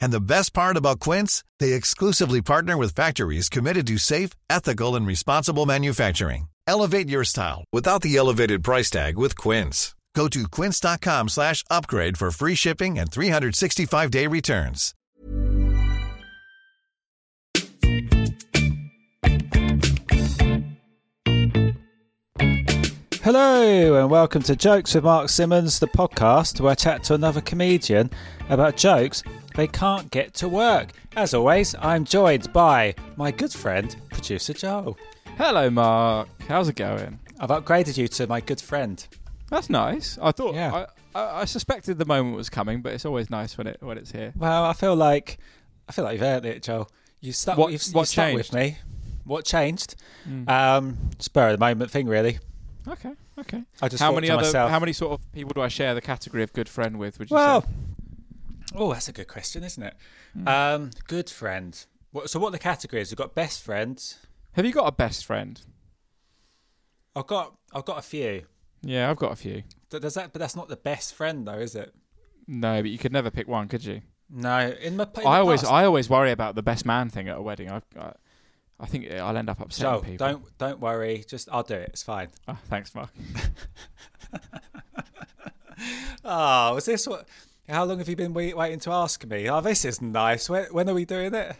And the best part about Quince, they exclusively partner with factories committed to safe, ethical, and responsible manufacturing. Elevate your style without the elevated price tag with Quince. Go to quince.com slash upgrade for free shipping and 365-day returns. Hello, and welcome to Jokes with Mark Simmons, the podcast where I chat to another comedian about jokes they can't get to work. As always, I'm joined by my good friend, producer Joe. Hello, Mark. How's it going? I've upgraded you to my good friend. That's nice. I thought Yeah. I, I, I suspected the moment was coming, but it's always nice when it when it's here. Well, I feel like I feel like you've earned it, Joe. You stuck. What- you've, what you stuck with changed? me. What changed? Mm. Um, spur of the moment thing, really. Okay, okay. I just how thought many to other myself, how many sort of people do I share the category of good friend with? Would you Well, say? Oh, that's a good question, isn't it? Hmm. Um, good friend. What, so, what are the categories? We've got best friends. Have you got a best friend? I've got, I've got a few. Yeah, I've got a few. Does that? But that's not the best friend, though, is it? No, but you could never pick one, could you? No. In my, in I always past- I always worry about the best man thing at a wedding. I I, I think I'll end up upsetting Joel, people. don't don't worry. Just I'll do it. It's fine. Oh, thanks, Mark. Oh, was this what? How long have you been wait, waiting to ask me? Oh, this is nice. When, when are we doing it?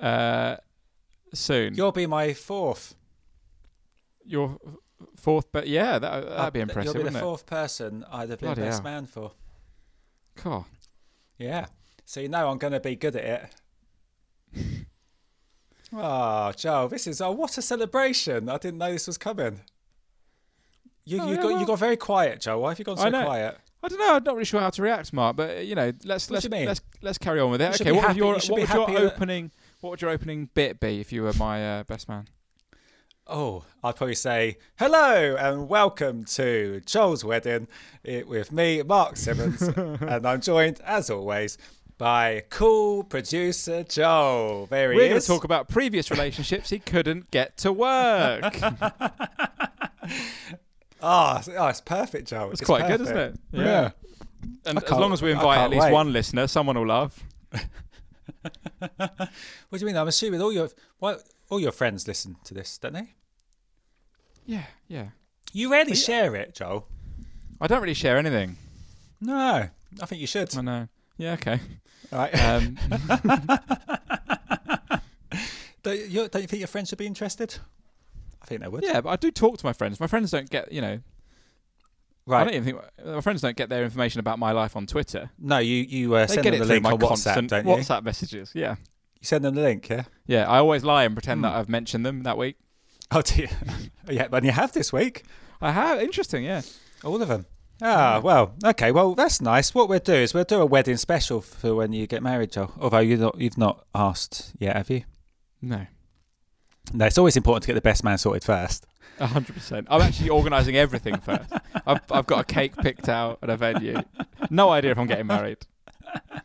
Uh, soon. You'll be my fourth. Your fourth, but yeah, that that'd Uh, be impressive, You'll be the it? fourth person I'd have been Bloody best hell. man for. Cool. Yeah. So you know I'm going to be good at it. Oh, Joe, this is oh what a celebration! I didn't know this was coming. You Oh, you yeah, got you got very quiet, Joe. Why have you gone so quiet? I don't know. I'm not really sure how to react, Mark. But you know, let's What let's let's let's carry on with it. Okay, what would happy- your you what would your happy that- opening what would your opening bit be if you were my uh, best man? Oh, I'd probably say hello and welcome to Joel's wedding it, with me, Mark Simmons, and I'm joined as always by cool producer Joel. There he We're going to talk about previous relationships he couldn't get to work. Oh, it's, oh, it's perfect, Joel. It's quite good, isn't it? Yeah. And as long as we invite at least wait. one listener, someone will love. What do you mean? I'm assuming all your what all your friends listen to this, don't they? Yeah, yeah. You rarely share it, Joel. I don't really share anything. No, I think you should. I know. Yeah, okay. All right. Um, don't, you, don't you think your friends should be interested? I think they would. yeah, but I do talk to my friends. My friends don't get, you know, Right. I don't even think my friends don't get their information about my life on Twitter. No, you you uh, They send get them it the through link my on WhatsApp, constant don't you? WhatsApp messages. Yeah, You send them the link, yeah. yeah. I always lie and pretend Hmm. that I've mentioned them that week. Oh dear. yeah, and you have this week. I have. Interesting. Yeah. All of them. Ah, well, okay, well that's nice. What we'll do is we'll do a wedding special for when you get married, Joel. Although you not, you've not asked yet, have you? No. No, it's always important to get the best man sorted first. A hundred percent. I'm actually organising everything first. I've I've got a cake picked out at a venue. No idea if I'm getting married.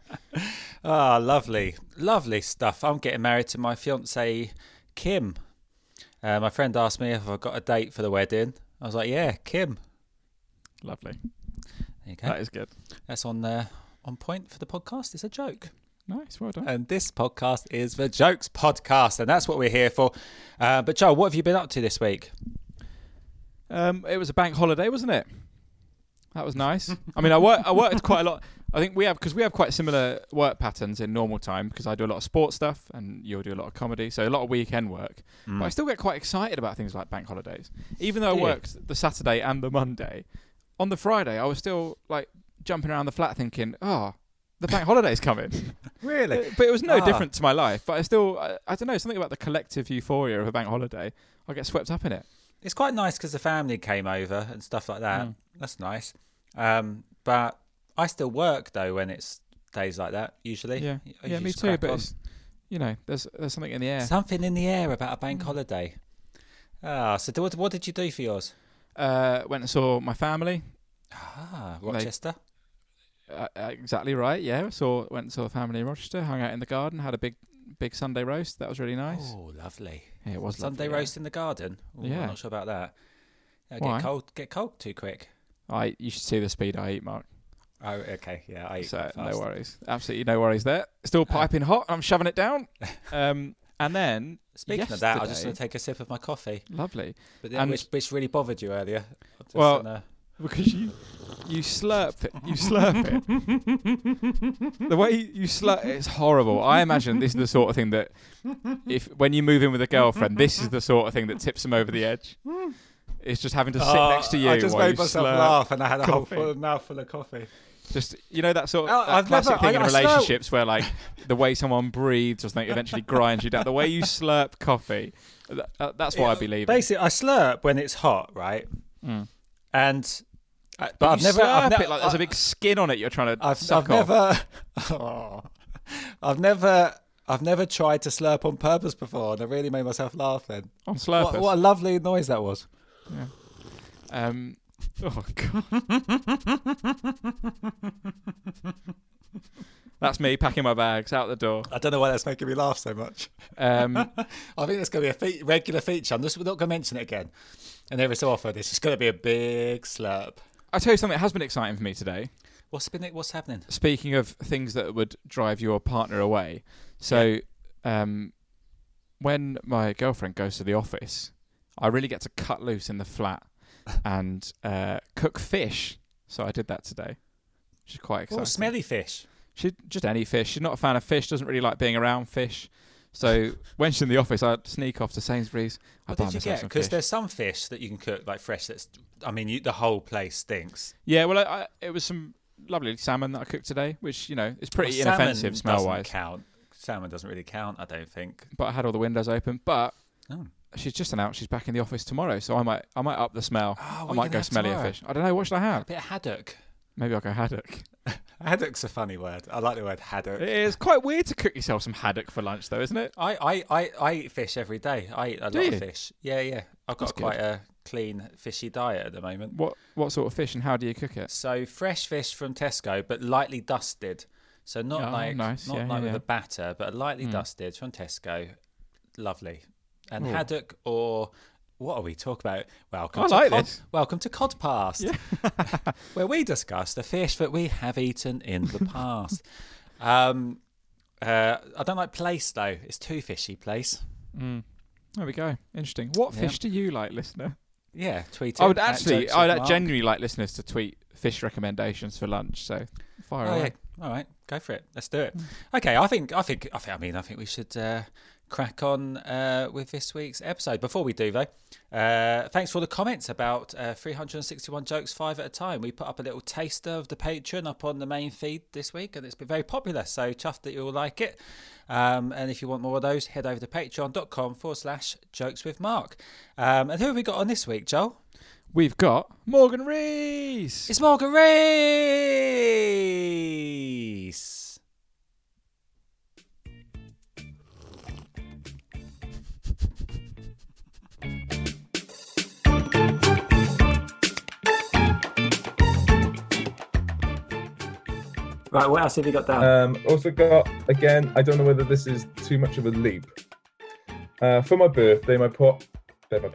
Ah, lovely, lovely stuff. I'm getting married to my fiance Kim. Uh, my friend asked me if I've got a date for the wedding. I was like, "Yeah, Kim." Lovely. There you go. That is good. That's on uh, on point for the podcast. It's a joke. Nice. Well done. And this podcast is the Jokes Podcast, and that's what we're here for. Uh, but Joe, what have you been up to this week? Um, it was a bank holiday, wasn't it? That was nice. I mean, I work, I worked quite a lot. I think we have because we have quite similar work patterns in normal time because I do a lot of sports stuff and you'll do a lot of comedy, so a lot of weekend work. But I still get quite excited about things like bank holidays, even though I worked the Saturday and the Monday. On the Friday, I was still like jumping around the flat thinking, "Oh, the bank holiday's coming." Really? But it was no Ah. different to my life. But I still, I, I don't know, something about the collective euphoria of a bank holiday. I get swept up in it. It's quite nice because the family came over and stuff like that. Mm. That's nice. Um, but I still work though when it's days like that. Usually, Yeah, yeah, me too. But on. it's, you know, there's there's something in the air. something in the air about a Mm. bank holiday. Ah, so what, what did you do for yours? Uh, went and saw my family. Ah, They- Rochester. Uh, uh, exactly right. Yeah, saw went and saw a family in Rochester. Hung out in the garden. Had a big big Sunday roast. That was really nice. Oh, lovely. Yeah, it was Sunday lovely, yeah. roast in the garden. Ooh, Yeah. I'm not sure about that. Yeah, Why? get cold. Get cold too quick. I you should see the speed I eat, Mark. Oh, okay. Yeah, I eat So no worries, absolutely no worries there. Still piping hot. I'm shoving it down. Um, and then Speaking of that, I was just going to take a sip of my coffee, lovely but then, And- which, which really bothered you earlier. Well- because you you slurp it. You slurp it. the way you slurp it's horrible. I imagine this is the sort of thing that if when you move in with a girlfriend, this is the sort of thing that tips them over the edge. It's just having to sit Oh, next to you I just made myself laugh, and I had a whole coffee. full mouthful of coffee. Just you know that sort of Oh, that I've classic never- thing I- in I slurp- relationships where like the way someone breathes or something eventually grinds you down. The way you slurp coffee, that, uh, that's what I believe. Basically, I slurp when it's hot, right? Mm. And I, but I've never, I've never, like there's a big skin on it. You're trying to I've, suck I've never, Oh. I've never, I've never tried to slurp on purpose before, and I really made myself laugh. Then, on what, slurpers. what a lovely noise that was. Um, oh god. That's me packing my bags out the door. I don't know why that's making me laugh so much. Um, I think that's going to be a fe- regular feature. I'm just we're not going to mention it again. And every so often, it's just going to be a big slurp. I tell you something that has been exciting for me today. What's been? What's happening? Speaking of things that would drive your partner away, so um, when my girlfriend goes to the office, I really get to cut loose in the flat and uh, cook fish. So I did that today, which is quite exciting. Oh, smelly fish. She just any fish. She's not a fan of fish. Doesn't really like being around fish. So when she's in the office, I sneak off to Sainsbury's. I What buy did you get? Because there's some fish that you can cook like fresh. That's, I mean, you, the whole place stinks. Yeah, well, I, I, it was some lovely salmon that I cooked today, which you know is pretty Well, inoffensive smell wise. Count. Salmon doesn't really count. I don't think. But I had all the windows open. But Oh. she's just announced she's back in the office tomorrow, so I might I might up the smell. Oh, I might go smelly tomorrow? fish. I don't know. What should I have? A bit of haddock. Maybe I'll go haddock. Haddock's a funny word. I like the word haddock. It is quite weird to cook yourself some haddock for lunch, though, isn't it? I, I, I, I eat fish every day. I eat a Do lot you? of fish. Yeah, yeah. I've got That's good. quite a clean fishy diet at the moment. What what sort of fish and how do you cook it? So fresh fish from Tesco, but lightly dusted. So not Oh, like nice. not Yeah, like yeah, with yeah. a batter, but lightly Mm. dusted from Tesco. Lovely. And Ooh. haddock or what are we talking about? Welcome I to like Cod, this. Welcome to Cod Codpast, where we discuss the fish that we have eaten in the past. um, uh, I don't like plaice though; it's too fishy. Plaice. Mm. There we go. Interesting. What Yeah. fish do you like, listener? Yeah, tweet. I would actually, I would genuinely like listeners to tweet fish recommendations for lunch. So fire Oh, away. yeah. All right, go for it. Let's do it. Okay, I think, I think, I think. I mean, I think we should uh, crack on uh, with this week's episode. Before we do, though, uh, thanks for all the comments about uh, 361 jokes, five at a time. We put up a little taster of the Patreon up on the main feed this week, and it's been very popular. So chuffed that you all like it. Um, and if you want more of those, head over to patreon.com forward slash jokes with Mark. Um, and who have we got on this week, Joel? We've got Morgan Reese. It's Morgan Rees. Right, what else have you got down? Um, also got again. I don't know whether this is too much of a leap. Uh, for my birthday, my pot, my.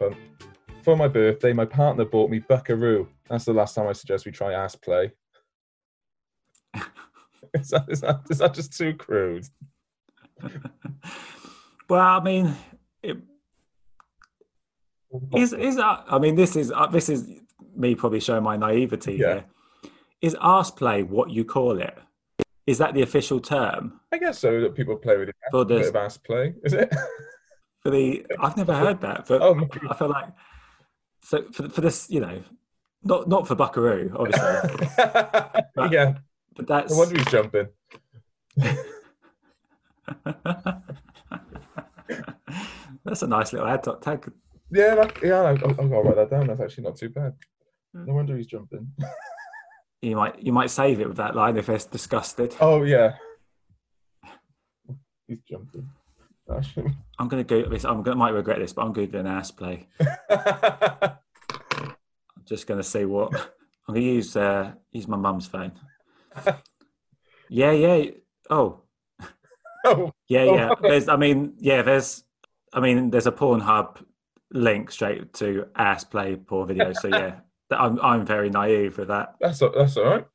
For my birthday, my partner bought me Buckaroo. That's the last time I suggest we try ass play. is, that, is, that, is that just too crude? well, I mean, it, is is that? I mean, this is uh, this is me probably showing my naivety Yeah. here. Is arse play what you call it? Is that the official term I guess so that people play with it. For A bit of ass play, is it? for the? I've never heard that, but oh. I feel like so for for this, you know, not not for Buckaroo, obviously, but, yeah. but that's No wonder he's jumping. That's a nice little ad tag. Yeah, that, yeah. I'll, I'll, I'll write that down. That's actually not too bad. No wonder he's jumping. You might you might save it with that line if it's disgusted. Oh yeah, he's jumping. I'm gonna go this. I'm gonna might regret this, but I'm googling ass play. I'm just gonna see what I'm gonna use. Uh, use my mum's phone. Yeah, yeah. Oh, oh, yeah, Oh, yeah. okay. There's. I mean, yeah. There's. I mean, there's a Pornhub link straight to ass play porn video. So yeah, I'm I'm very naive with that. that's all- that's all right.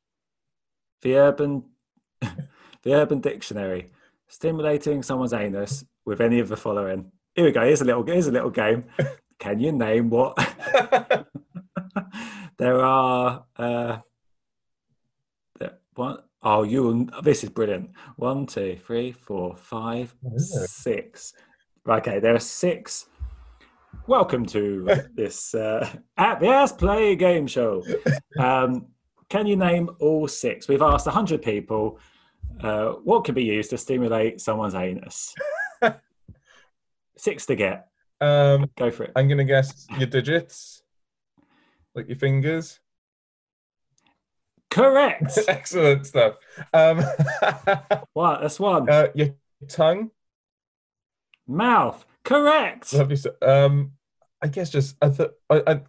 The urban, the Urban Dictionary, stimulating someone's anus with any of the following. Here we go. Here's a little. Here's a little game. Can you name what? there are. Uh, one. Oh, you. This is brilliant. One, two, three, four, five, it? six. Okay, there are six. Welcome to this uh, at the Ass Play game show. Um, can you name all six? We've asked 100 people uh, what can be used to stimulate someone's anus. six to get. um, Go for it. I'm gonna guess your digits, like your fingers. Correct. Excellent stuff. Um, what? That's one. uh, your tongue. Mouth. Correct. Lovely. Um, I guess just other. I, I,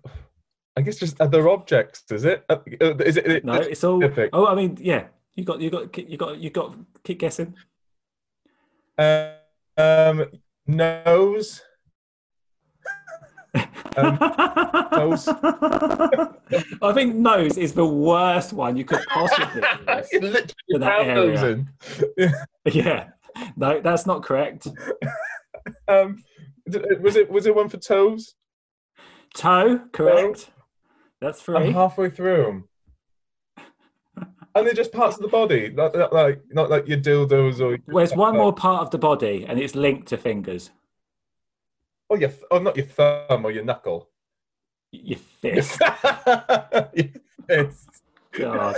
I guess just other objects. Is it? Uh, it? No, it's all. specific? Oh, I mean, yeah. You got. You got. You got. You got. Keep guessing. Uh, um, nose. Um, nose. I think nose is the worst one you could possibly use. Literally For that area. in. Yeah. No, that's not correct. Um, was it was it one for toes? Toe, correct. That's I'm three. halfway through 'em. And they're just parts of the body, not, not like not like your dildos or. There's one more part of the body, and it's linked to fingers. Oh, your th- oh, not your thumb or your knuckle. Your fist. your fist. God.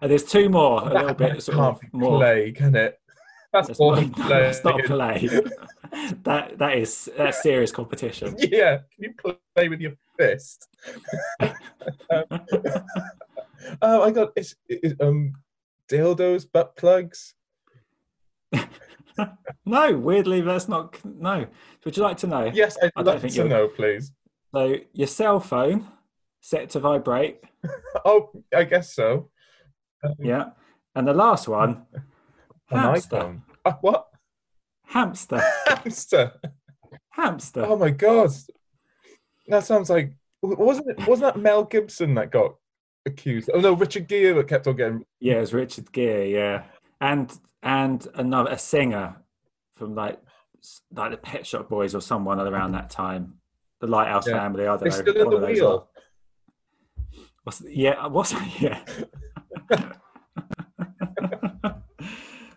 And there's two more, a little bit sort of more. play, can it? That's, That's not, play. that's not play. that that is that's serious competition. Yeah, can you play with your fist? um, oh, I got it's, it's um dildos, butt plugs. No, weirdly, that's not. No. Would you like to know? Yes, I'd I think to you're- know, please. So your cell phone set to vibrate. Oh, I guess so. Yeah. And the last one, An hamster. iPhone. Uh, what? Hamster. Hamster. Hamster. Oh my god, that sounds like wasn't it? Wasn't that Mel Gibson that got accused? Oh no, Richard Gere that kept on getting. Yeah, it was Richard Gere, yeah, and and another a singer from like like the Pet Shop Boys or someone around that time, the Lighthouse Yeah. Family. I don't They know. still in the wheel. What's, yeah, what's yeah.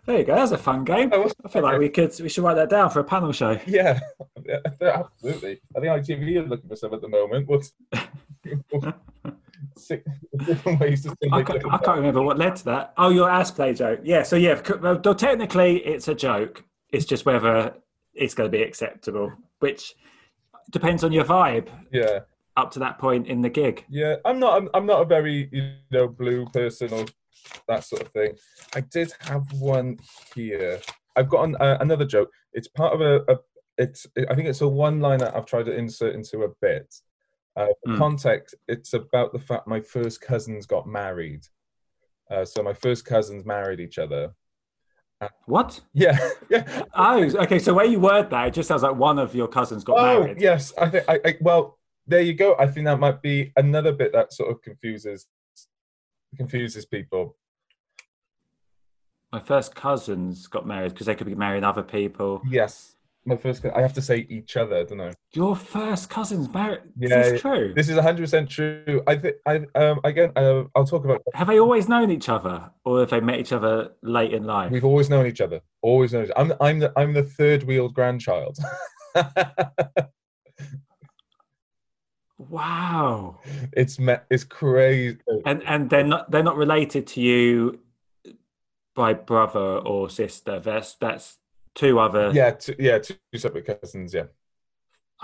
there you go. That's a fun game. I feel like we could we should write that down for a panel show. Yeah, yeah, absolutely. I think ITV are looking for some at the moment. What's six different ways to I can't, I can't remember what led to that. Oh, your ass play joke. Yeah. So yeah, technically it's a joke. It's just whether it's going to be acceptable, which depends on your vibe Yeah, up to that point in the gig. yeah. I'm not. I'm, I'm not a very you know blue person or that sort of thing. I did have one here. I've got an, uh, another joke. It's part of a, a. It's. I think it's a one liner I've tried to insert into a bit. Uh, for Hmm. context, it's about the fact my first cousins got married. Uh, so my first cousins married each other. What? Yeah, yeah. Oh, okay. So where you word that, it just sounds like one of your cousins got oh, married. yes. I think. I, I well, there you go. I think that might be another bit that sort of confuses confuses people. My first cousins got married because they could be marrying other people. Yes, my first. I have to say each other. don't know. Your first cousins married. Yeah, Is this true? This is 100 percent true. I think. I um. Again, uh, I'll talk about. Have they always known each other, or have they met each other late in life? We've always known each other. Always known. Each I'm. I'm the. I'm the third wheeled grandchild. Wow. it's me- It's crazy. and and they're not they're not related to you by brother or sister. That's that's two other. Yeah, two, yeah, two separate cousins. Yeah.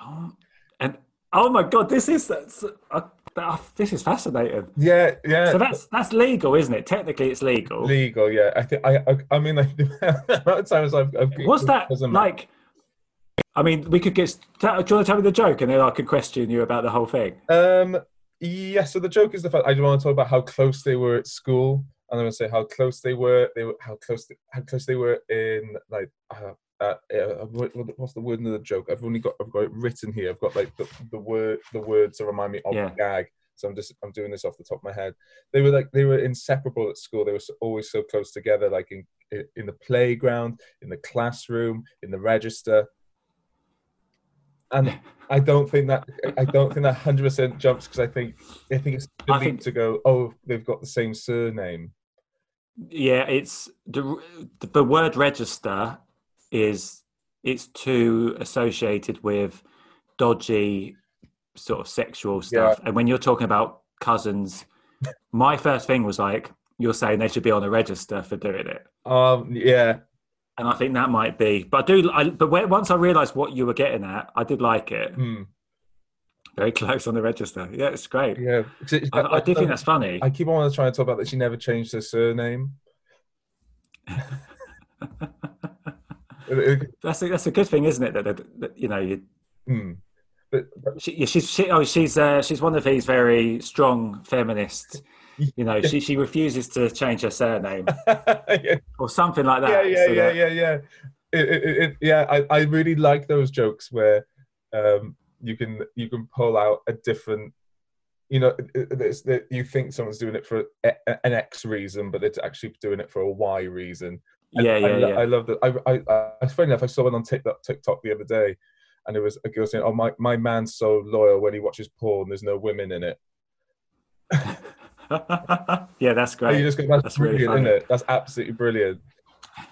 Oh, and oh my god, this is that's, uh, uh, this is fascinating. Yeah, yeah. So that's that's legal, isn't it? Technically, it's legal. legal. Yeah, I think I. I, I mean, like the amount of times I've. I've Was that like? I mean, we could get. Do you want to tell me the joke, and then I could question you about the whole thing? Um. Yeah. So the joke is the fact I just want to talk about how close they were at school, and I'm gonna say how close they were. They were how close how close they were in like. Uh, uh, uh, what- what- what's the word in the joke? I've only got I've got it written here. I've got like the, the word the words to remind me of Yeah. the gag. So I'm just I'm doing this off the top of my head. They were like they were inseparable at school. They were always so close together, like in in the playground, in the classroom, in the register. And I don't think that I don't think that hundred percent jumps because I think I think it's I think- to go. Oh, they've got the same surname. Yeah, it's the the word register is it's too associated with dodgy sort of sexual stuff. And when you're talking about cousins, my first thing was like, you're saying they should be on a register for doing it. Um, yeah, And I think that might be, but I do. I, but when, once I realised what you were getting at, I did like it. hmm, Very close on the register. Yeah, it's great. Yeah, it- I, I do think that's funny. I keep on trying to talk about that she never changed her surname. That's a, that's a good thing, isn't it? That, that, that you know, you, hmm. But, but she, yeah, she's she, oh she's uh, she's one of these very strong feminists. You know, she she refuses to change her surname yeah, or something like that. yeah, yeah, so yeah, that- yeah, yeah. It, it, it, yeah, I, I really like those jokes where um, you can you can pull out a different, you know, it- it- it's that you think someone's doing it for a, an X reason, but it's actually doing it for a Y reason. And Yeah, I, yeah, lo- yeah. I love that. I, I, I, funny enough, I saw one on TikTok, TikTok the other day, and it was a girl saying, "Oh, my, my man's so loyal when he watches porn. There's no women in it." Yeah, that's oh, great. you just go, "That's, That's brilliant, funny. isn't it? That's absolutely brilliant."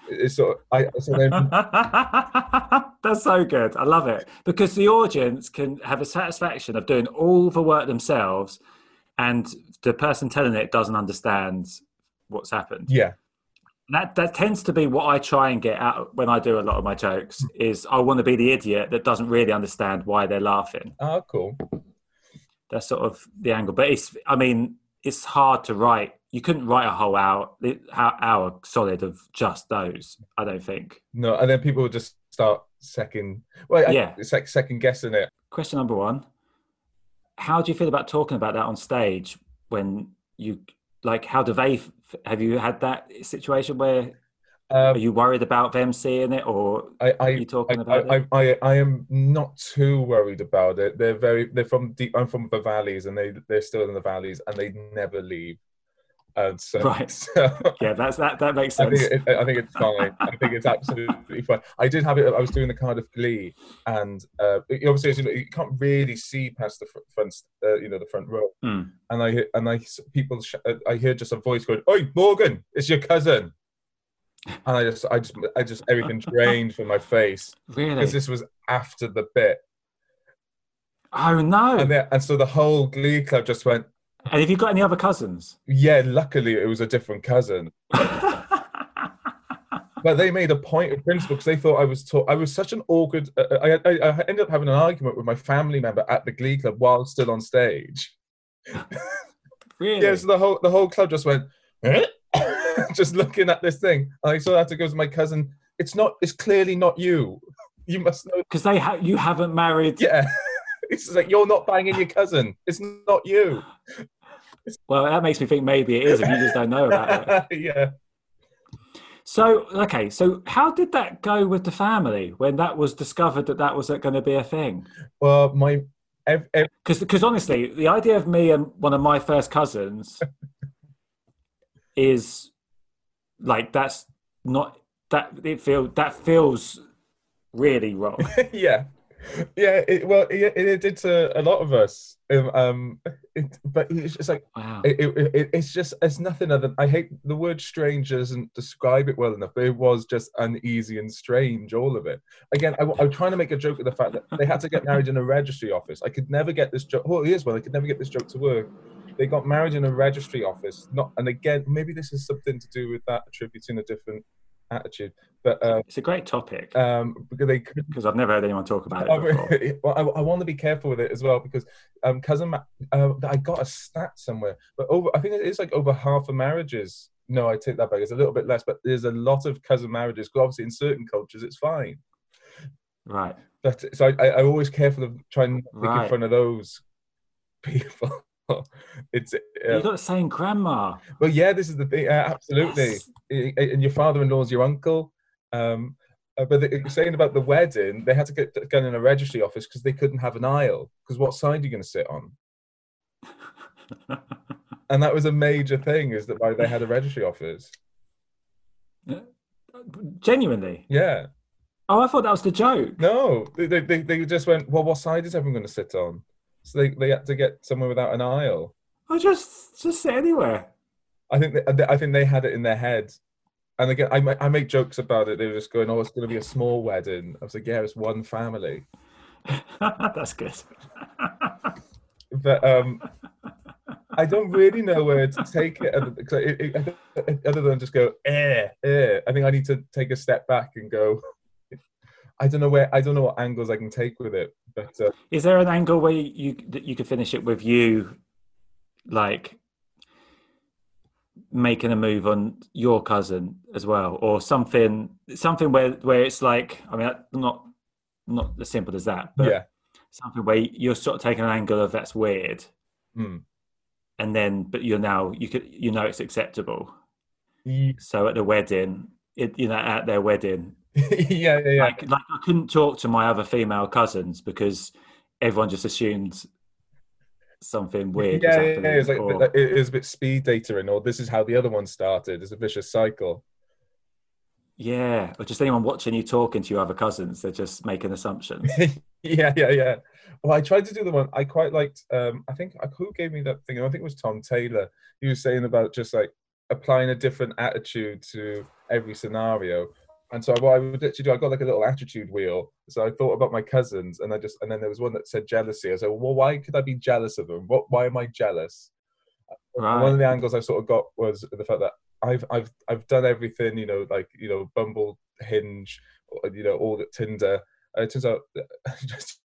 It's sort of, I so then That's so good. I love it because the audience can have a satisfaction of doing all the work themselves, and the person telling it doesn't understand what's happened. yeah, That that tends to be what I try and get out when I do a lot of my jokes. Hmm. Is I want to be the idiot that doesn't really understand why they're laughing. oh, cool. That's sort of the angle. But it's, I mean, it's hard to write. You couldn't write a whole hour hour, solid of just those. I don't think. No, and then people would just start second. Well, Yeah. it's like second guessing it. Question number one: How do you feel about talking about that on stage when you like? How do they? Have you had that situation where are Um, you worried about them seeing it, or I, I, are you talking I, about I, it? I, I, I am not too worried about it. They're very, they're from deep. I'm from the valleys, and they, they're still in the valleys, and they never leave. And so, Right. so Yeah, that's that. That makes I sense. think, it, I think it's fine. I think it's absolutely fine. I did have it. I was doing the Cardiff Glee, and uh, it- obviously, as you, know, you can't really see past the front, uh, you know, the front row. Hmm. And I hear, and I people, sh- uh, I hear just a voice going, "Oi, Morgan, it's your cousin." And I just, I just, I just, everything drained from my face Really? because this was after the bit, Oh no! and then, and so the whole Glee club just went, And have you got any other cousins? "Yeah." Luckily, it was a different cousin. But they made a point of principle because they thought I was taught. I was such an awkward. Uh, I, I, I ended up having an argument with my family member at the Glee Club while still on stage. really? Yeah, so the whole the whole club just went, "Eh?" just looking at this thing. And I saw that to go to my cousin. It's not. It's clearly not you. You must know. Because they ha- you haven't married. Yeah. It's like you're not banging your cousin. It's not you. Well, that makes me think maybe it is if you just don't know about it. yeah. So, okay, so how did that go with the family when that was discovered that that was going to be a thing? Well, my ev- Because, honestly, the idea of me and one of my first cousins is like that's not that it feel that feels really wrong. yeah, yeah. It, well, it, it did to a lot of us. Um, um it, but it's just like Wow. it, it, it, it's just it's nothing other. Than, I hate the word strange doesn't describe it well enough, but it was just uneasy and strange, all of it. Again, I, am trying to make a joke of the fact that they had to get married in a registry office. I could never get this joke. Oh, here's one. I could never get this joke to work. They got married in a registry office. Not, and again, maybe this is something to do with that attributing a different attitude. But uh, It's a great topic um, because they because I've never heard anyone talk about it before. well, I, I want to be careful with it as well because um, cousin, Ma- uh, I got a stat somewhere, but over I think it is like over half of marriages. No, I take that back. It's a little bit less, but there's a lot of cousin marriages. 'cause obviously, in certain cultures, it's fine. Right. But so I, I, I'm always careful of trying to think in front of those people. it's uh, got the same grandma. well, yeah. This is the thing. Uh, absolutely. Yes. And your father-in-law's your uncle. Um, uh, but they, saying about the wedding, they had to get done in a registry office because they couldn't have an aisle. Because what side are you going to sit on? And that was a major thing, is that why they had a registry office. Genuinely. Yeah. Oh, I thought that was the joke. No, they, they, they they just went, well, what side is everyone going to sit on? So they, they had to get somewhere without an aisle. I just just sit anywhere. I think they, I think they had it in their head. And again, I, ma- I make jokes about it. They were just going, "Oh, it's going to be a small wedding." I was like, "Yeah, it's one family." That's good. But um, I don't really know where to take it, other- it, it- it- other than just go, "Eh, eh." I think I need to take a step back and go. I don't know where. I don't know what angles I can take with it. But uh, Is there an angle where you that you could finish it with you, like making a move on your cousin as well, or something something where where it's like I mean not not as simple as that, but yeah, something where you're sort of taking an angle of that's weird, Hmm. and then but you're now you could you know it's acceptable. Ye- So at the wedding, it, you know at their wedding, yeah, yeah, yeah. like like I couldn't talk to my other female cousins because everyone just assumed something weird was yeah, yeah, yeah. It's like or- it is a bit speed dating, or this is how the other one started. It's a vicious cycle. yeah, or just anyone watching you talking to your other cousins, they're just making assumptions. yeah, yeah, yeah. Well, I tried to do the one I quite liked. Um, I think who gave me that thing? I think it was Tom Taylor. He was saying about just like applying a different attitude to every scenario. And so what I would literally do, I got like a little attitude wheel. So I thought about my cousins, and I just and then there was one that said jealousy. I said, well, why could I be jealous of them? What? Why am I jealous? And One of the angles I sort of got was the fact that I've I've I've done everything, you know, like you know, Bumble, Hinge, you know, all the Tinder. And it turns out I just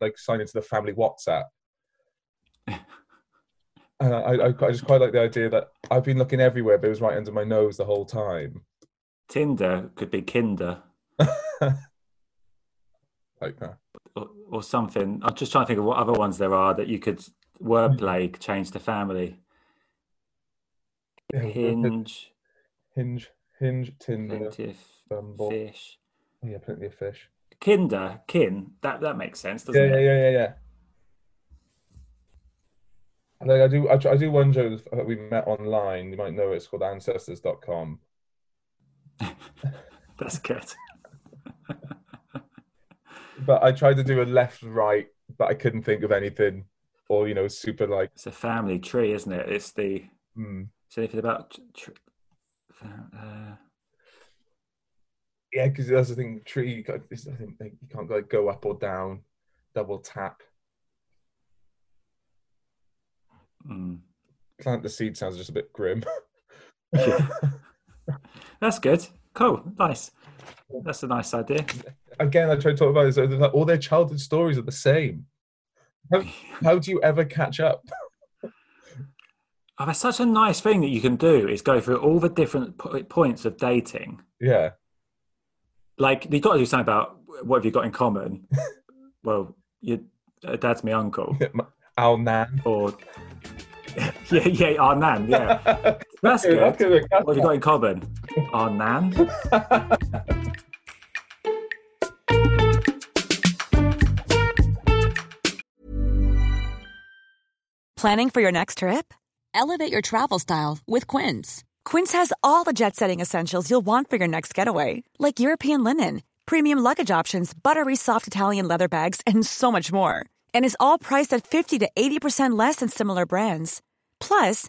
like sign into the family WhatsApp. And I, I, I just quite like the idea that I've been looking everywhere, but it was right under my nose the whole time. Tinder could be Kinder Like that. or, or something. I'm just trying to think of what other ones there are that you could wordplay hmm. change to family. Yeah, Hinge, Hinge, Hinge, Tinder, plenty of fish. Oh, yeah, plenty of fish. Kinder, kin. That that makes sense, doesn't Yeah, yeah, it? yeah, yeah, yeah. Like I do, I, I do one joke that uh, we met online. You might know it's called Ancestors.com. That's good. But I tried to do a left, right, but I couldn't think of anything, or you know, super like. It's a family tree, isn't it? It's the. Hmm. Is anything about? tr- Uh, Yeah, because that's the thing. Tree, you, got, I think like, you can't like go up or down, double tap. mm. Plant the seed sounds just a bit grim. That's good. Cool. Nice. That's a nice idea. Again, I try to talk about this. All their childhood stories are the same. How, how do you ever catch up? Oh, that's such a nice thing that you can do is go through all the different po- points of dating. Yeah, Like you've got to do something about what have you got in common. well, your uh, dad's my uncle, Our Nan. or yeah, yeah, our nan. Yeah, that's Okay, good. okay, okay. What have you got in common? Our nan. Planning for your next trip? Elevate your travel style with Quince. Quince has all the jet setting essentials you'll want for your next getaway, like European linen, premium luggage options, buttery soft Italian leather bags, and so much more. And is all priced at 50 to 80% less than similar brands. Plus,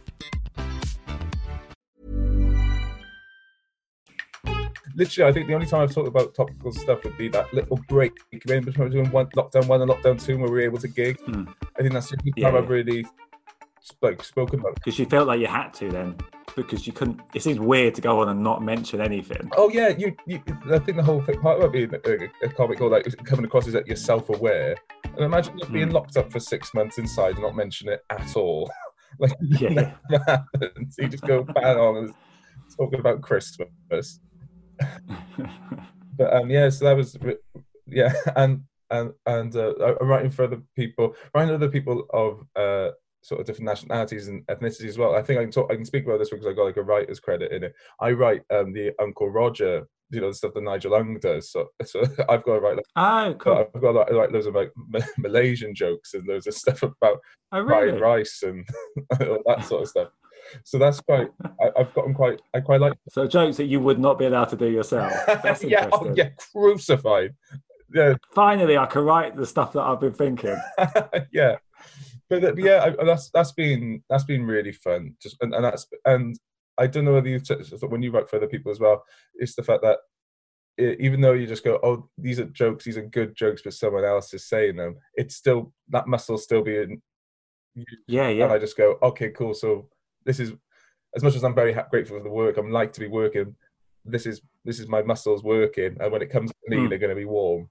Literally, I think the only time I've talked about topical stuff would be that little break in between doing one lockdown one and lockdown two, where we were able to gig. I think that's the only Yeah, time I've really like spoken about. Because you felt like you had to then, because you couldn't. It seems weird to go on and not mention anything. Oh yeah, you, you. I think the whole thing, part about being a, a comic or like coming across is that you're self-aware. And imagine just being Mm. locked up for six months inside and not mention it at all. like Yeah. never happens. You just go bang on and talking about Christmas. but um, yeah, so that was yeah, and and and uh, I'm writing for other people, writing other people of uh sort of different nationalities and ethnicities as well. I think I can talk, I can speak about this because I got like a writer's credit in it. I write um the Uncle Roger, you know, the stuff that Nigel Ng does. So so I've got to write like Oh, cool. I've got like, like loads of like Malaysian jokes and loads of stuff about Oh, fried really? rice and all that sort of stuff. So that's quite. I, I've gotten quite. I quite like. So jokes that you would not be allowed to do yourself. That's yeah, oh, yeah, crucified. Yeah, Finally, I can write the stuff that I've been thinking. yeah. But that- yeah, I, that's that's been that's been really fun. Just and, and that's and I don't know whether you when you write for other people as well. It's the fact that even though you just go, oh, these are jokes, these are good jokes, but someone else is saying them. It's still that muscle still being Yeah, and yeah. I just go, okay, cool. So this is as much as I'm very ha- grateful for the work. I'm like to be working. This is this is my muscles working, and when it comes to me, Hmm. they're going to be warm.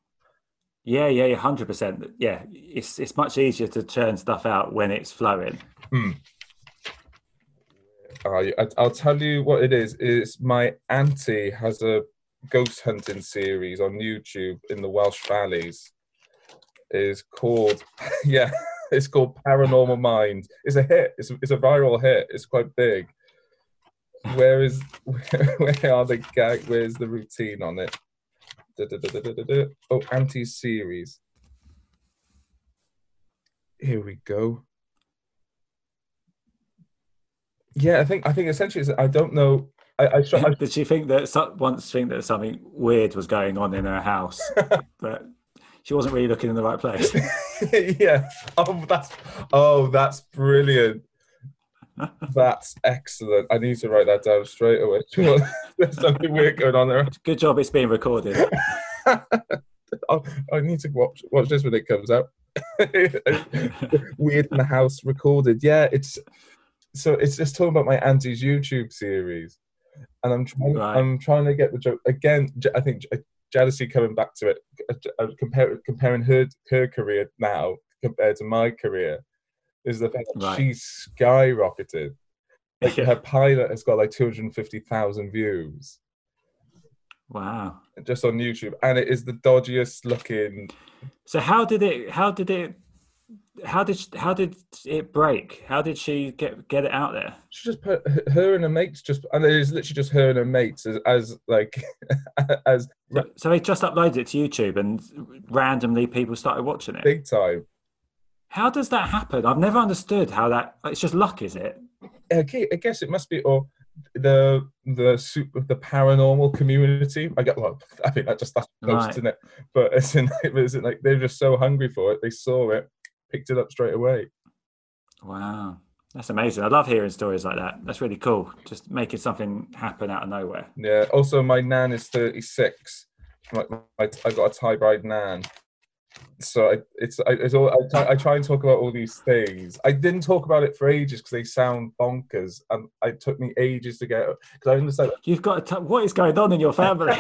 Yeah, yeah, hundred percent. Yeah, it's it's much easier to churn stuff out when it's flowing. I, I, I'll tell you what it is. Is my auntie has a ghost hunting series on YouTube in the Welsh Valleys. Is called yeah, it's called Paranormal Mind. It's a hit. It's a, it's a viral hit. It's quite big. Where is where, where are the gag? Where's the routine on it? Da, da, da. Oh, anti series. Here we go. Yeah, I think I think essentially it's, I don't know. I, I, I Did she think that so, once think that something weird was going on in her house, but she wasn't really looking in the right place? yeah. Oh, that's oh, that's brilliant. That's excellent. I need to write that down straight away. There's something weird going on there. Good job, it's being recorded. I need to watch watch this when it comes out. Weird in the house recorded. Yeah, it's so it's just talking about my auntie's YouTube series, and I'm trying Right. I'm trying to get the joke again. I think jealousy coming back to it, uh, uh, compare, comparing her her career now compared to my career, is the fact that Right. she's skyrocketed. Like her pilot has got like two hundred fifty thousand views Wow. just on YouTube, and it is the dodgiest looking. So how did it? How did it? How did how did it break? How did she get get it out there? She just put her and her mates just, and it is literally just her and her mates as, as like as So, so they just uploaded it to YouTube, and randomly people started watching it. big time. How does that happen? I've never understood how that. It's just luck, is it? Okay, I guess it must be or the the super the paranormal community. I get well, I think that just that's post, Right. isn't it? But it's in, it's in like they're just so hungry for it. They saw it, picked it up straight away. Wow, that's amazing. I love hearing stories like that. That's really cool. Just making something happen out of nowhere. Yeah. Also, my nan is thirty six. My, my, I got a Thai bride nan, so I, it's I, it's all, I, try, I try and talk about all these things. I didn't talk about it for ages because they sound bonkers, and it took me ages to get because I understand. You've got to t- what is going on in your family.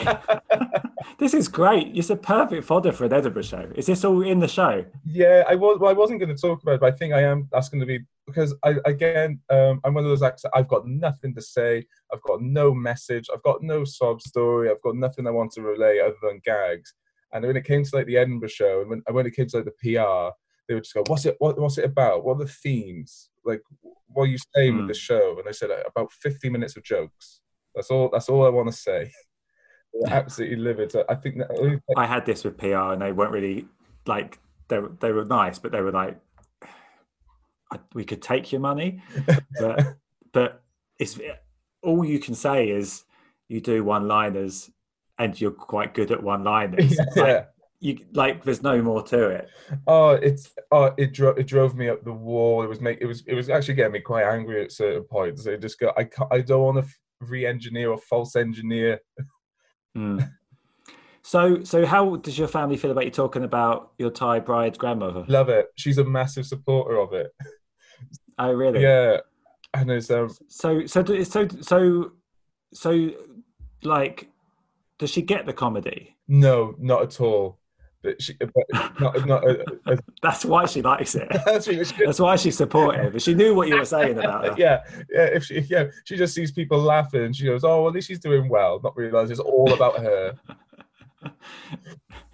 this is great. It's a perfect fodder for an Edinburgh show. Is this all in the show? Yeah, I was. Well, I wasn't going to talk about it, but I think I am. That's going to be because I again, um, I'm one of those actors. I've got nothing to say. I've got no message. I've got no sob story. I've got nothing I want to relay other than gags. And when it came to like the Edinburgh show, and when, when it came to like the PR, they would just go, "What's it? What, what's it about? What are the themes? Like, what are you saying mm. with hmm. the show?" And I said, "About 50 minutes of jokes. That's all. That's all I want to say." absolutely livid. I think that I had this with PR, and they weren't really like they were, they were nice, but they were like, "We could take your money," but but it's all you can say is you do one liners and you're quite good at one liners. yeah. Like, you like there's no more to it. Oh, it's oh it drove it drove me up the wall. It was make it was it was actually getting me quite angry at certain points. I just go I can't, I don't want to re-engineer or false engineer. Mm. So so how does your family feel about you talking about your Thai bride grandmother? Love it. She's a massive supporter of it. Oh really? Yeah. And it's um so so so so so like does she get the comedy? No, not at all. But she, but not, not a, a, that's why she likes it. that's, that's why she's supportive. She knew what you were saying about her. Yeah, yeah. If she, yeah, she just sees people laughing, she goes, "Oh, well, at least she's doing well." Not realizing it's all about her.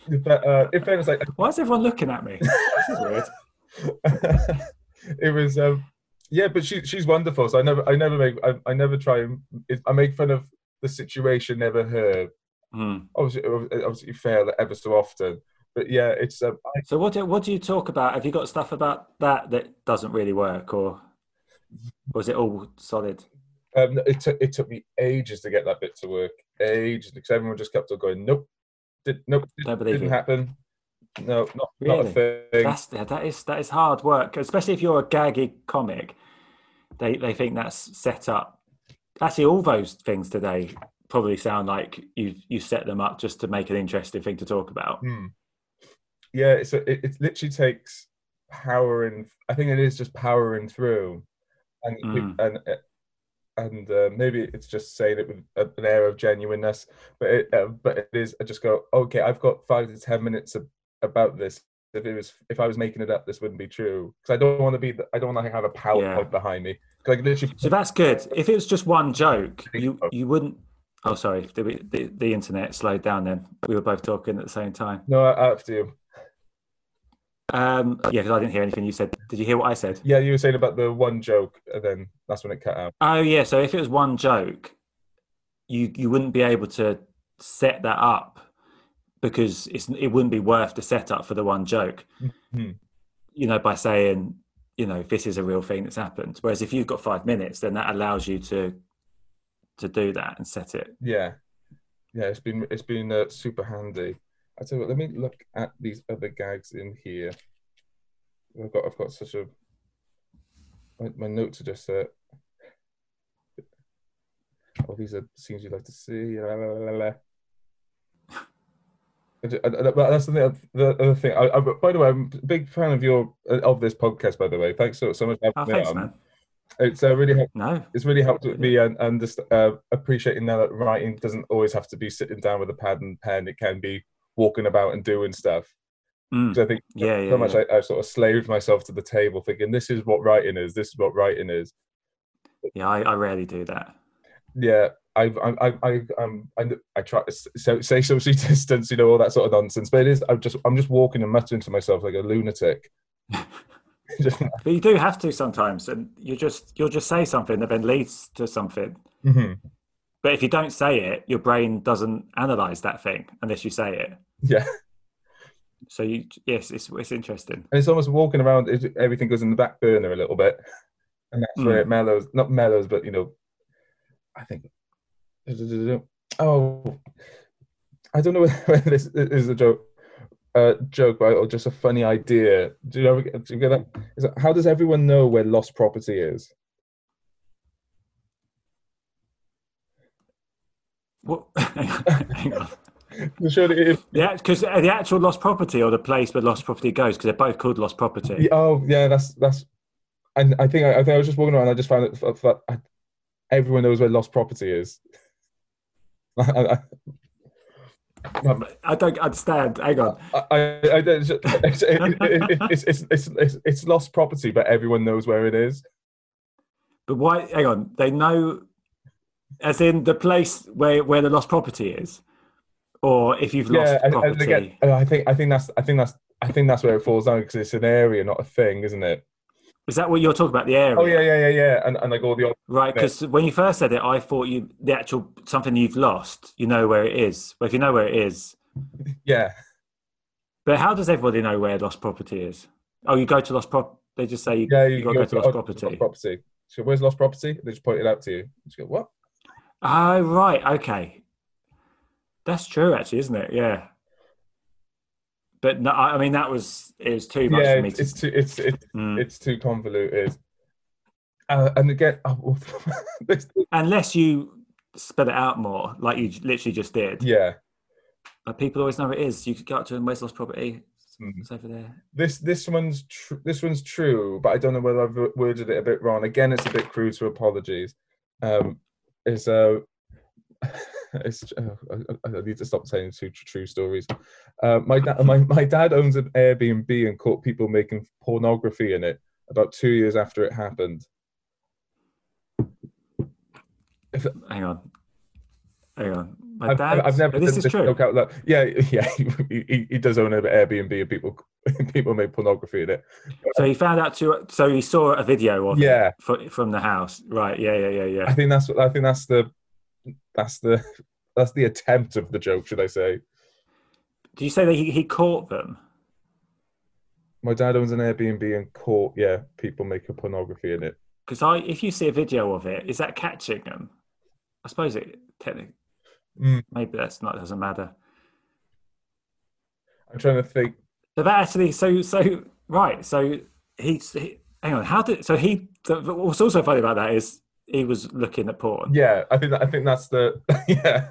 but uh, in fairness, like, why is everyone looking at me? this is weird. it was, um, yeah, but she she's wonderful. So I never, I never make, I, I never try and I make fun of the situation, never her Mm. Obviously, obviously, fail ever so often. But yeah, it's. Um, I, so what do what do you talk about? Have you got stuff about that that doesn't really work, or was it all solid? Um, it took it took me ages to get that bit to work. Ages because everyone just kept on going, nope, did, nope, did, didn't you. happen. No, not, really? not a thing. That's, that is that is hard work, especially if you're a gaggy comic. They they think that's set up. Actually, all those things today probably sound like you you set them up just to make an interesting thing to talk about. Mm. Yeah, it's a, it, it literally takes powering. I think it is just powering through, and mm. and and uh, maybe it's just saying it with an air of genuineness, but it, uh, but it is. I just go, okay, I've got five to ten minutes of, about this. If it was, if I was making it up, this wouldn't be true because I don't want to be. I don't want to have a PowerPoint yeah. behind me. Like literally. So that's good. If it was just one joke, you you wouldn't Oh, sorry. We, the, the internet slowed down then? We were both talking at the same time. No, after you. Um, yeah, because I didn't hear anything you said. Did you hear what I said? Yeah, you were saying about the one joke, and then that's when it cut out. Oh, yeah. So if it was one joke, you you wouldn't be able to set that up because it's it wouldn't be worth the setup for the one joke. Mm-hmm. You know, by saying you know this is a real thing that's happened. Whereas if you've got five minutes, then that allows you to to do that and set it. Yeah, yeah, it's been it's been uh, super handy. I tell you what, let me look at these other gags in here. I've got I've got such a my, my notes are just uh, oh these are scenes you'd like to see. La, la, la, but that's the, thing, the other thing. I, I, by the way, I'm a big fan of your of this podcast. By the way, thanks so, so much for having oh, thanks, Man it's uh, really helped. No, it's really helped me and, and just uh, appreciating now that writing doesn't always have to be sitting down with a pad and pen. It can be walking about and doing stuff. Mm. I think yeah, yeah so much yeah. I, I, sort of slaved myself to the table, thinking this is what writing is. This is what writing is. Yeah, I, I rarely do that. Yeah, I I I um I, I try to so, say social distance, you know, all that sort of nonsense. But it is I'm just I'm just walking and muttering to myself like a lunatic. but you do have to sometimes, and you just you'll just say something that then leads to something. Mm-hmm. But if you don't say it, your brain doesn't analyze that thing unless you say it. Yeah. So you yes, it's it's interesting. And it's almost walking around. Everything goes in the back burner a little bit, and that's mm. where it mellows. Not mellows, but you know, I think. Oh, I don't know whether this is a joke uh, joke, or just a funny idea. Do you ever do you get that? Is that? How does everyone know where lost property is? What? Hang on. Surely, if, Yeah, because the actual lost property or the place where lost property goes, because they're both called lost property. Oh yeah, that's that's. And I think I, I think I was just walking around. I just found that, that I, everyone knows where lost property is. I, I don't understand. Hang on. I, I, I it's, it's, it's, it's, it's, lost property, but everyone knows where it is. But why? Hang on. They know, as in the place where where the lost property is, or if you've lost yeah, property. I think I think that's I think that's I think that's where it falls down because it's an area, not a thing, isn't it? Is that what you're talking about? The area. Oh yeah, yeah, yeah, yeah, and and like all the Right, because when you first said it, I thought you the actual something you've lost. You know where it is. But if you know where it is, yeah. but how does everybody know where lost property is? Oh, you go to lost prop. They just say you, Yeah, you, got to go to oh, lost property. Lost property. So where's lost property? They just point it out to you. You just go, what? Oh, right. Okay. That's true, actually, isn't it? Yeah. But no, I mean, that was it was too much yeah, for me it's, to. it's too it's it's, Mm. it's too convoluted. Uh, and again, oh, Unless you spell it out more, like you literally just did. yeah, But people always know it is. You could go up to a where's lost property? Mhm. It's over there. this this one's tr- this one's true, but I don't know whether I've worded it a bit wrong. Again, it's a bit crude, so apologies. Um, is uh, it's uh, I, I need to stop saying too tr- true stories. Uh, my dad my, my dad owns an Airbnb and caught people making pornography in it about two years after it happened. If, Hang on. Hang on. My I've, dad. I've never this is true. out loud. Yeah, yeah, he, he, does own an Airbnb and people people make pornography in it. So he found out to. So he saw a video of Yeah. it fro- from the house. Right. Yeah. Yeah. Yeah. Yeah. I think that's what I think that's the that's the that's the attempt of the joke, should I say? Did you say that he, he caught them? My dad owns an Airbnb and caught yeah people making pornography in it. Because I, if you see a video of it, is that catching them? I suppose it technically. Mm. Maybe that's not. Doesn't matter. I'm trying to think. So that actually. So so right. So he's. He, hang on. How did? So he. So what's also funny about that is he was looking at porn. Yeah, I think that, I think that's the yeah.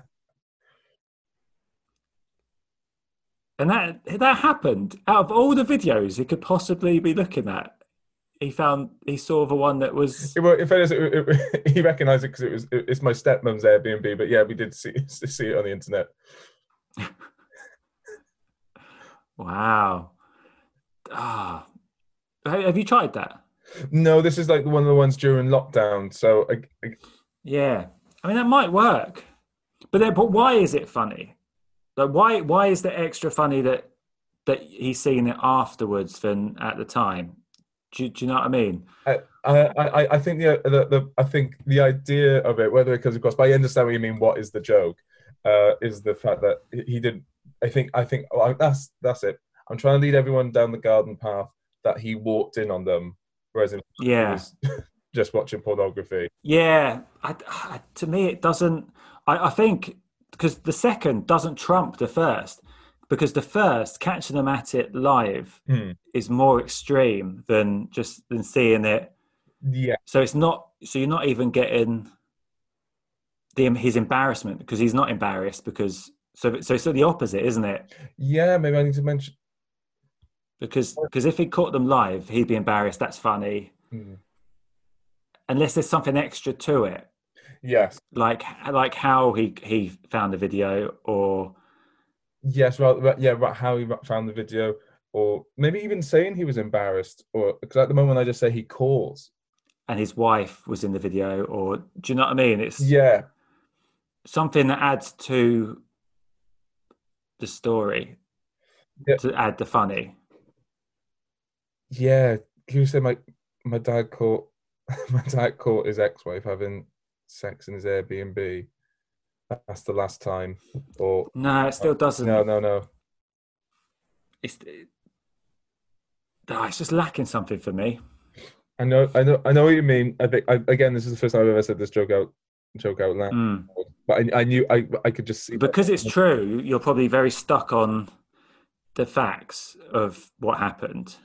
And that that happened out of all the videos he could possibly be looking at. He found he saw the one that was It, well, in fairness, it, it, he recognised it because it was it, it's my stepmom's Airbnb. But yeah, we did see see it on the internet. wow. Ah, Ha- have you tried that? No, this is like one of the ones during lockdown. So I, I, Yeah, I mean that might work, but then, but why is it funny? Like why why is it extra funny that that he's seen it afterwards than at the time? Do, you- do you know what I mean? I, I, I think the, the, the I think the idea of it, whether it comes across, but I understand what you mean. What is the joke? Uh, is the fact that he didn't. I think I think oh, that's that's it. I'm trying to lead everyone down the garden path that he walked in on them, whereas in Yeah. just watching pornography. Yeah, I, I- to me it doesn't. I, I think because the second doesn't trump the first, because the first catching them at it live Hmm. is more extreme than just than seeing it. Yeah, So it's not. So you're not even getting the his embarrassment because he's not embarrassed because so so it's the opposite, isn't it? yeah. Maybe I need to mention. Because because if he caught them live, he'd be embarrassed. That's funny. Hmm. Unless there's something extra to it. Yes, like like how he he found the video or yes. Well, yeah. How he found the video, or maybe even saying he was embarrassed, or because at the moment I just say he calls. and his wife was in the video or do you know what I mean? It's Yeah, something that adds to the story Yeah. to add the funny. Yeah, you said my my dad caught my dad caught his ex-wife having sex in his Airbnb. That's the last time. Or No, it still doesn't. no, no, no. It's it, ah, it's just lacking something for me. I know, I know, I know what you mean. I think I, again, this is the first time I've ever said this joke out, joke out loud. Mm. But I, I knew I, I could just see. Because it's true, you're probably very stuck on the facts of what happened.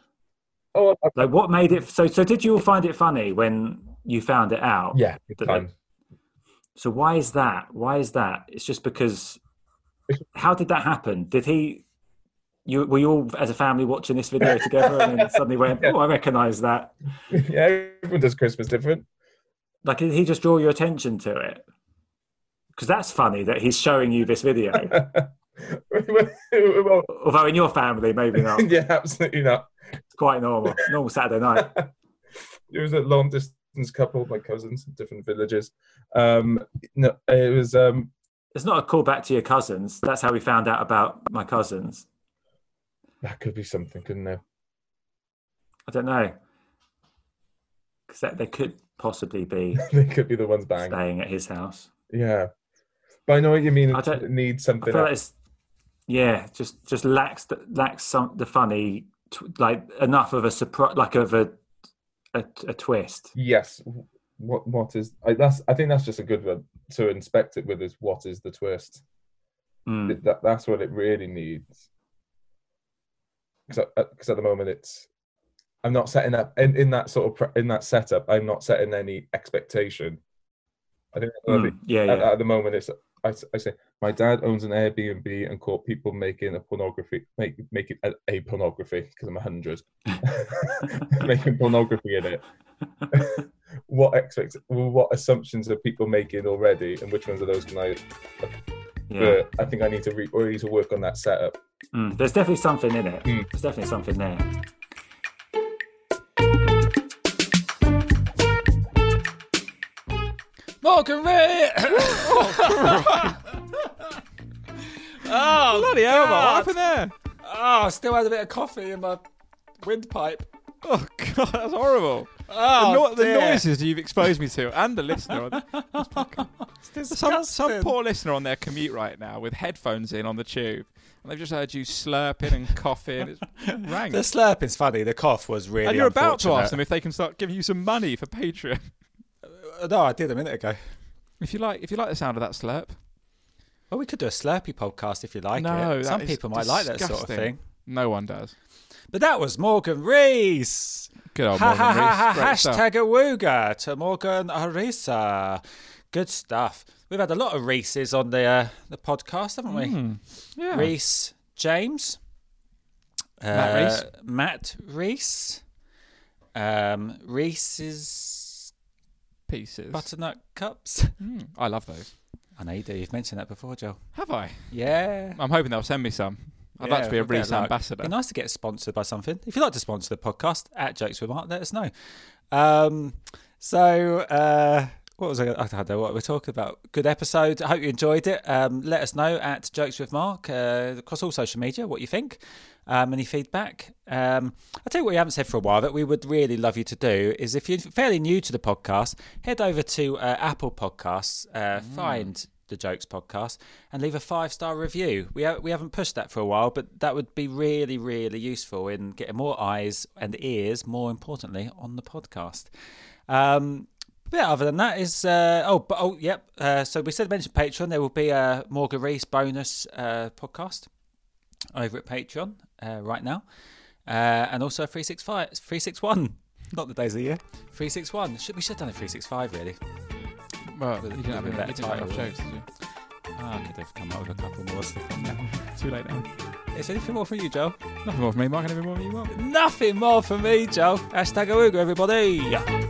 Oh, I- Like what made it so so did you all find it funny when you found it out? yeah, That- time. So why is that? Why is that? It's just because how did that happen? Did he? You were you all as a family watching this video together, and then suddenly went, "Oh, I recognise that." yeah, everyone does Christmas different. Like, did he just draw your attention to it? Because that's funny that he's showing you this video. well, Although in your family, maybe not. yeah, absolutely not. It's quite normal. Normal Saturday night. It was a long distance couple, my cousins, different villages. Um, no, it was um, It's not a callback to your cousins. That's how we found out about my cousins. that could be something, couldn't it? I don't know. Because they could possibly be they could be the ones banging. staying at his house. Yeah, but I know what you mean. I don't- needs I something. like it's yeah, just just lacks the, lacks some the funny, tw- like enough of a surprise, like of a, a a twist. Yes. What what is? I, that's. I think that's just a good one to inspect it with. Is what is the twist? Mm. That that's what it really needs. Because at the moment it's. I'm not setting up in, in that sort of pre- in that setup. I'm not setting any expectation. I think Mm. Yeah, at, yeah. at the moment it's. I, I say my dad owns an Airbnb and caught people making a pornography, make making a, a pornography because I'm a hundred, making pornography in it. what expect? What assumptions are people making already, and which ones of those can I? yeah. I think I need to re- or I need to work on that setup. Mm. There's definitely something in it. Mm. There's definitely something there. Oh, Bloody hell, what God. happened there? Oh, I still had a bit of coffee in my windpipe. Oh god, that's horrible. Oh, the, no- the dear. noises you've exposed me to, and the listener. On It's some, some poor listener on their commute right now with headphones in on the tube, and they've just heard you slurping and coughing. It's rang. The slurping's funny. The cough was really. and you're about to ask them if they can start giving you some money for Patreon. Uh, No, I did a minute ago. If you like, if you like the sound of that slurp, Well, we could do a slurpy podcast if you like No, it. Some people might like that sort of thing. no one does. But that was Morgan Rees. Good old Morgan ha ha Rees. ha! Great stuff. Hashtag awooga to Morgan Arisa. Good stuff. We've had a lot of Reeses on the uh, the podcast, haven't we? Mm, yeah. Reese James, Matt uh, Rees. Matt Reese, um, Reese's pieces. butternut cups. Mm, I love those. I know you do. You've mentioned that before, Joe. Have I? Yeah. I'm hoping they'll send me some. I'd Yeah, like to be a Reese ambassador. Be nice to get sponsored by something. If you'd like to sponsor the podcast at Jokes with Mark, let us know. Um, so, uh, what was I? I don't know what we're talking about. Good episode. I hope you enjoyed it. Um, let us know at Jokes with Mark uh, across all social media what you think. Um, any feedback? Um, I'll tell you what we haven't said for a while that we would really love you to do is if you're fairly new to the podcast, head over to uh, Apple Podcasts, uh, find the Jokes podcast, and leave a five star review. We ha- we haven't pushed that for a while, but that would be really really useful in getting more eyes and ears, more importantly, on the podcast. Um, yeah, other than that is uh, oh but oh yep. Uh, so we said mention Patreon. There will be a Morgan Rees bonus uh, podcast over at Patreon uh, right now, uh, and also three six five three six one. Not the days of the year. Three six one. Should we should have done a three six five really? well, you didn't have, a you better didn't have title, enough did you? Oh, I could have come up with a couple more stuff on there. Too late now. Is anything more from you, Joe? Nothing more from me, Mark. Anything more from you, Mark? Nothing more from me, Joe. Hashtag Awooga, everybody.